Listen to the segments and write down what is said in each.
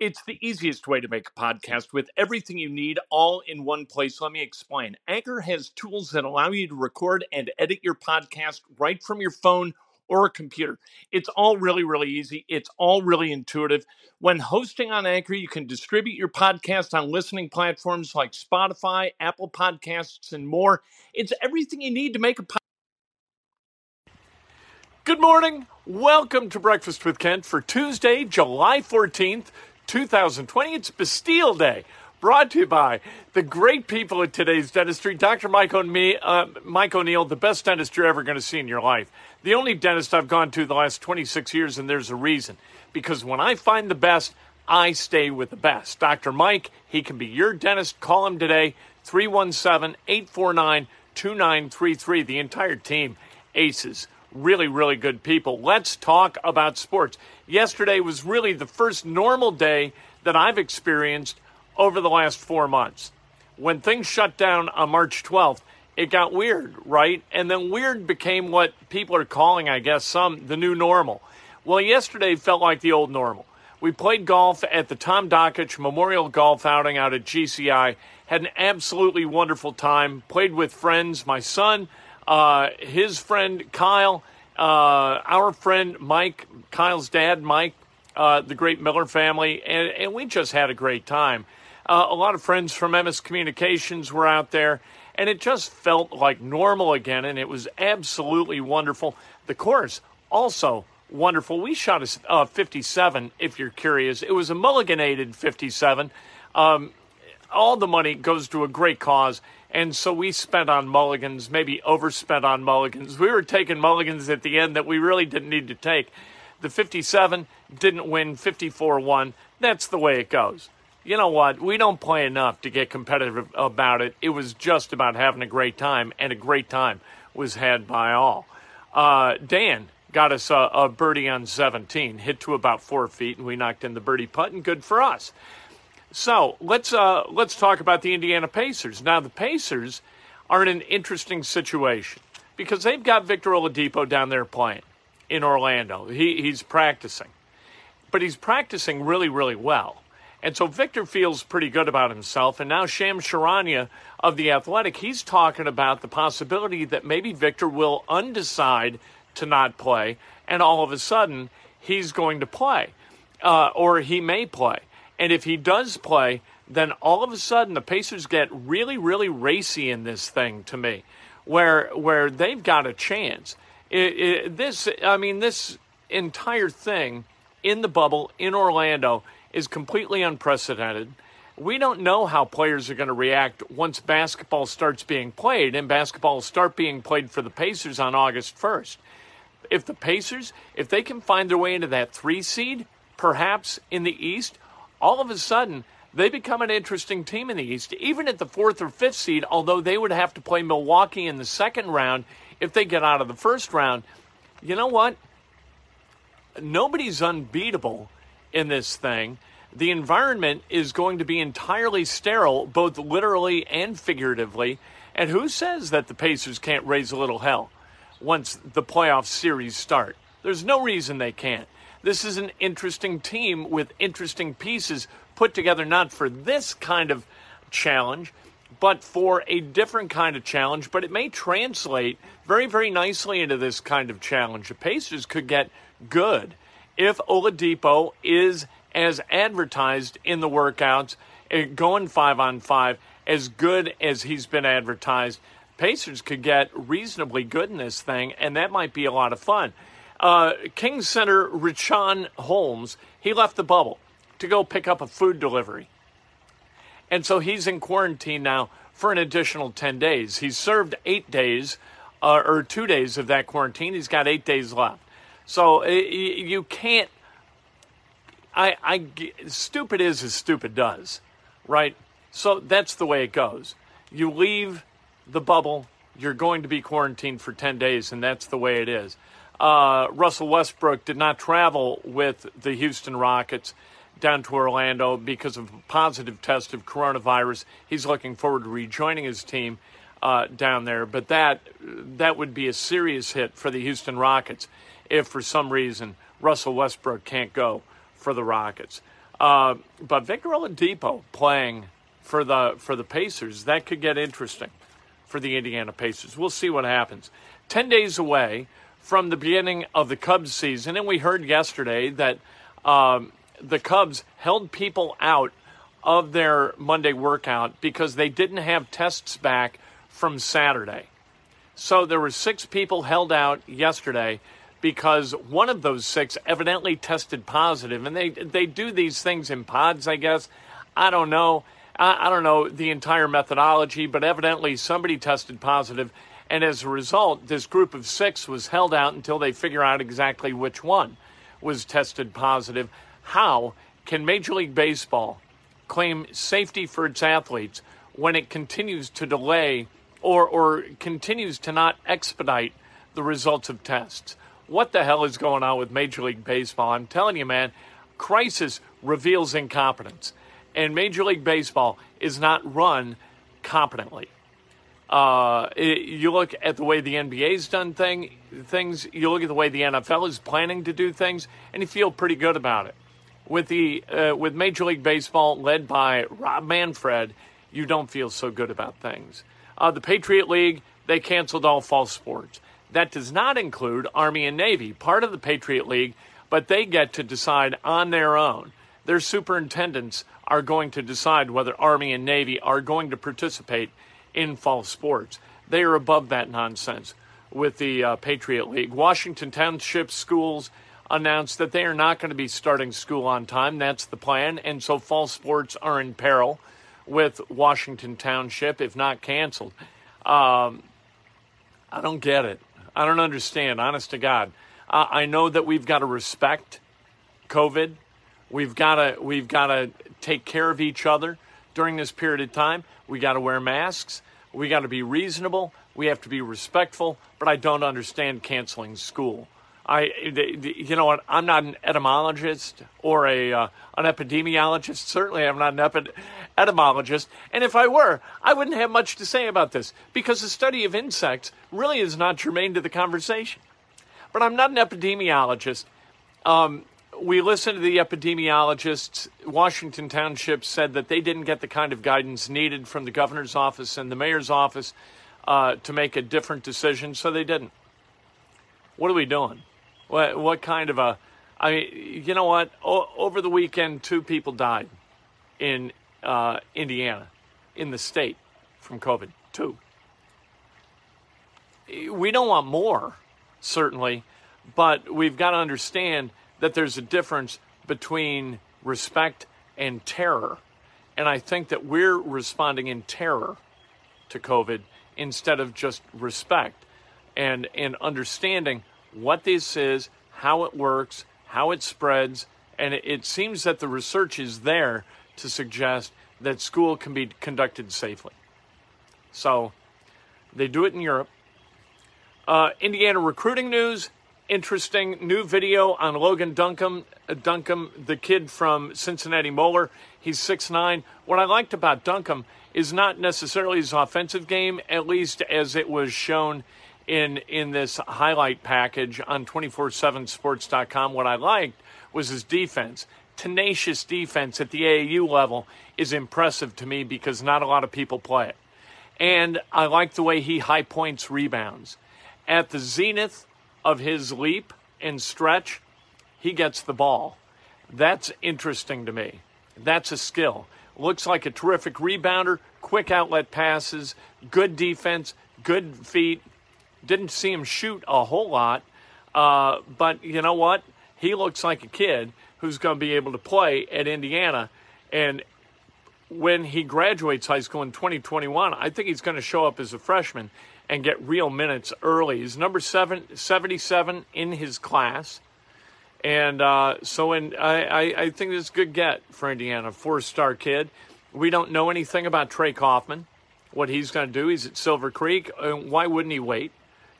It's the easiest way to make a mm. podcast with everything you need all in one place. Let me explain. Anchor has tools that allow you to record and edit your podcast right from your phone or a computer. It's all really, really easy. It's all really intuitive. When hosting on Anchor, you can distribute your podcast on listening platforms like Spotify, Apple Podcasts, and more. It's everything you need to make a podcast. Good morning. Welcome to Breakfast with Kent for Tuesday, July 14th. 2020. It's Bastille Day. Brought to you by the great people at today's dentistry, Dr. Mike, O'Me- uh, Mike O'Neill, the best dentist you're ever going to see in your life. The only dentist I've gone to the last 26 years, and there's a reason. Because when I find the best, I stay with the best. Dr. Mike, he can be your dentist. Call him today, 317 849 2933. The entire team, aces really, really good people. Let's talk about sports. Yesterday was really the first normal day that I've experienced over the last four months. When things shut down on March 12th, it got weird, right? And then weird became what people are calling, I guess, some the new normal. Well, yesterday felt like the old normal. We played golf at the Tom Dakich Memorial Golf Outing out at GCI. Had an absolutely wonderful time. Played with friends, my son, uh, his friend Kyle, uh, our friend Mike, Kyle's dad, Mike, uh, the great Miller family, and, and, we just had a great time. Uh, a lot of friends from Emmis Communications were out there, and it just felt like normal again, and it was absolutely wonderful. The course also wonderful. We shot a uh, 57, if you're curious. It was a mulliganated 57. Um, all the money goes to a great cause and so we spent on mulligans, maybe overspent on mulligans. We were taking mulligans at the end that we really didn't need to take. The 57 didn't win, 54 1. That's the way it goes. You know what? We don't play enough to get competitive about it. It was just about having a great time, and a great time was had by all. Uh, Dan got us a, a birdie on 17, hit to about four feet, and we knocked in the birdie putt, and good for us. So let's uh, let's talk about the Indiana Pacers. Now the Pacers are in an interesting situation because they've got Victor Oladipo down there playing in Orlando. He, he's practicing, but he's practicing really really well. And so Victor feels pretty good about himself. And now Shams Charania of the Athletic, he's talking about the possibility that maybe Victor will undecide to not play, and all of a sudden he's going to play, uh, or he may play. And if he does play, then all of a sudden the Pacers get really, really racy in this thing to me, where where they've got a chance. It, it, this, I mean, this entire thing in the bubble in Orlando is completely unprecedented. We don't know how players are going to react once basketball starts being played, and basketball will start being played for the Pacers on August 1st. If the Pacers, if they can find their way into that three seed, perhaps in the East, all of a sudden they become an interesting team in the East, even at the fourth or fifth seed, although they would have to play Milwaukee in the second round if they get out of the first round. You know what? Nobody's unbeatable in this thing. The environment is going to be entirely sterile, both literally and figuratively. And who says that the Pacers can't raise a little hell once the playoff series start? There's no reason they can't. This is an interesting team with interesting pieces put together not for this kind of challenge, but for a different kind of challenge. But it may translate very, very nicely into this kind of challenge. The Pacers could get good if Oladipo is as advertised in the workouts, eh, going five on five, as good as he's been advertised. Pacers could get reasonably good in this thing, and that might be a lot of fun. Uh, Kings Center Richaun Holmes, he left the bubble to go pick up a food delivery. And so he's in quarantine now for an additional 10 days. He's served eight days uh, or two days of that quarantine. He's got eight days left. So uh, you can't. I, I, stupid is as stupid does, right? So that's the way it goes. You leave the bubble, you're going to be quarantined for 10 days, and that's the way it is. Uh, Russell Westbrook did not travel with the Houston Rockets down to Orlando because of a positive test of coronavirus. He's looking forward to rejoining his team uh, down there, but that that would be a serious hit for the Houston Rockets if, for some reason, Russell Westbrook can't go for the Rockets. Uh, but Victor Oladipo playing for the for the Pacers that could get interesting for the Indiana Pacers. We'll see what happens. Ten days away from the beginning of the Cubs season, and we heard yesterday that um, the Cubs held people out of their Monday workout because they didn't have tests back from Saturday. So there were six people held out yesterday because one of those six evidently tested positive, and they they do these things in pods, I guess. I don't know. I, I don't know the entire methodology, but evidently somebody tested positive, and as a result, this group of six was held out until they figure out exactly which one was tested positive. How can Major League Baseball claim safety for its athletes when it continues to delay or, or continues to not expedite the results of tests? What the hell is going on with Major League Baseball? I'm telling you, man, crisis reveals incompetence. And Major League Baseball is not run competently. Uh, it, you look at the way the NBA's done thing, things, you look at the way the NFL is planning to do things, and you feel pretty good about it with the uh, with Major League Baseball led by Rob Manfred, you don't feel so good about things. Uh, the Patriot League they canceled all fall sports. That does not include Army and Navy, part of the Patriot League, but they get to decide on their own. Their superintendents are going to decide whether Army and Navy are going to participate in fall sports. They are above that nonsense with the uh, Patriot League. Washington Township schools announced that they are not going to be starting school on time. That's the plan. And so fall sports are in peril with Washington Township, if not canceled. Um, I don't get it. I don't understand, honest to God. Uh, I know that we've got to respect COVID. We've got to we've got to take care of each other during this period of time. We got to wear masks. We got to be reasonable. We have to be respectful. But I don't understand canceling school. I, you know what? I'm not an etymologist or a uh, an epidemiologist. Certainly, I'm not an epi- etymologist. And if I were, I wouldn't have much to say about this because the study of insects really is not germane to the conversation. But I'm not an epidemiologist. Um, we listened to the epidemiologists. Washington Township said that they didn't get the kind of guidance needed from the governor's office and the mayor's office uh, to make a different decision, so they didn't. What are we doing? What what kind of a? I mean, you know what? O- over the weekend, two people died in uh, Indiana, in the state, from COVID. Two. We don't want more, certainly, but we've got to understand that there's a difference between respect and terror. And I think that we're responding in terror to COVID instead of just respect and, and understanding what this is, how it works, how it spreads, and it, it seems that the research is there to suggest that school can be conducted safely. So they do it in Europe. Uh, Indiana recruiting news. Interesting new video on Logan Duncombe, Duncombe, the kid from Cincinnati Moeller. He's 6'9. What I liked about Duncombe is not necessarily his offensive game, at least as it was shown in in this highlight package on 247sports.com what I liked was his defense. Tenacious defense at the AAU level is impressive to me because not a lot of people play it. And I like the way he high points rebounds. at the zenith of his leap and stretch, he gets the ball. That's interesting to me. That's a skill. Looks like a terrific rebounder, quick outlet passes, good defense, good feet. Didn't see him shoot a whole lot, uh, but you know what? He looks like a kid who's going to be able to play at Indiana. And when he graduates high school in 2021, I think he's going to show up as a freshman and get real minutes early. He's number seven, 77 in his class. And uh, so in, I, I, think this is a good get for Indiana, four star kid. We don't know anything about Trey Kaufman, what he's going to do. He's at Silver Creek. Why wouldn't he wait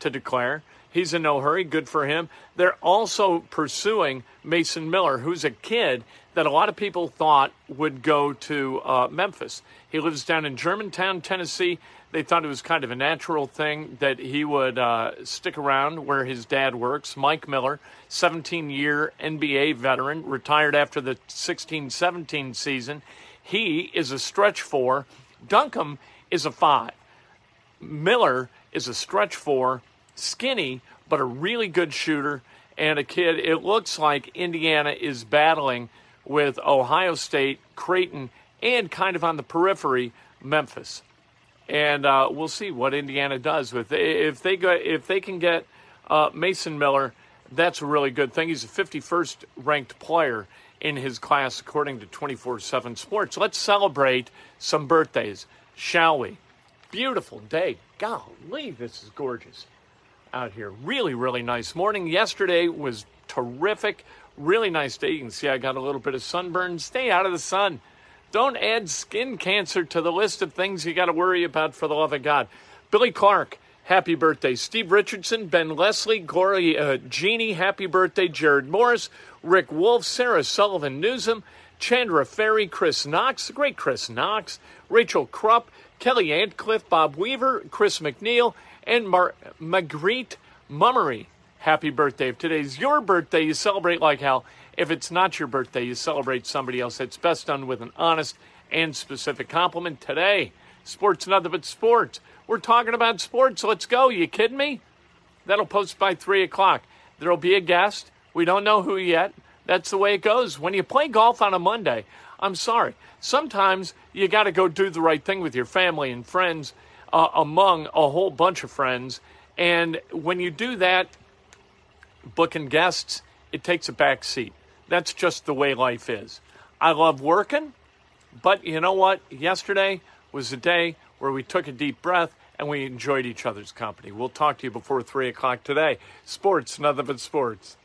to declare? He's in no hurry. Good for him. They're also pursuing Mason Miller, who's a kid that a lot of people thought would go to uh, Memphis. He lives down in Germantown, Tennessee. They thought it was kind of a natural thing that he would uh, stick around where his dad works. Mike Miller, 17 year NBA veteran, retired after the 16 17 season. He is a stretch four. Duncombe is a five. Miller is a stretch four skinny, but a really good shooter and a kid. It looks like Indiana is battling with Ohio State, Creighton, and kind of on the periphery, Memphis. And uh, we'll see what Indiana does with if they go if they can get uh, Mason Miller. That's a really good thing. He's the 51st ranked player in his class, according to 24 7 Sports. Let's celebrate some birthdays, shall we? Beautiful day. Golly, this is gorgeous out here. Really, really nice morning. Yesterday was terrific. Really nice day. You can see I got a little bit of sunburn. Stay out of the sun. Don't add skin cancer to the list of things you got to worry about for the love of God. Billy Clark, happy birthday. Steve Richardson, Ben Leslie, Gloria uh, Jeannie, happy birthday. Jared Morris, Rick Wolf, Sarah Sullivan Newsom, Chandra Ferry, Chris Knox, the great Chris Knox, Rachel Krupp, Kelly Antcliffe, Bob Weaver, Chris McNeil, and Mar- Mummery. Happy birthday. If today's your birthday, you celebrate like hell. If it's not your birthday, you celebrate somebody else. It's best done with an honest and specific compliment. Today, sports nothing but sports. We're talking about sports. Let's go. You kidding me? That'll post by 3 o'clock. There'll be a guest. We don't know who yet. That's the way it goes. When you play golf on a Monday, I'm sorry. Sometimes you got to go do the right thing with your family and friends uh, among a whole bunch of friends. And when you do that, booking guests, it takes a back seat. That's just the way life is. I love working, but you know what? Yesterday was a day where we took a deep breath and we enjoyed each other's company. We'll talk to you before 3 o'clock today. Sports, nothing but sports.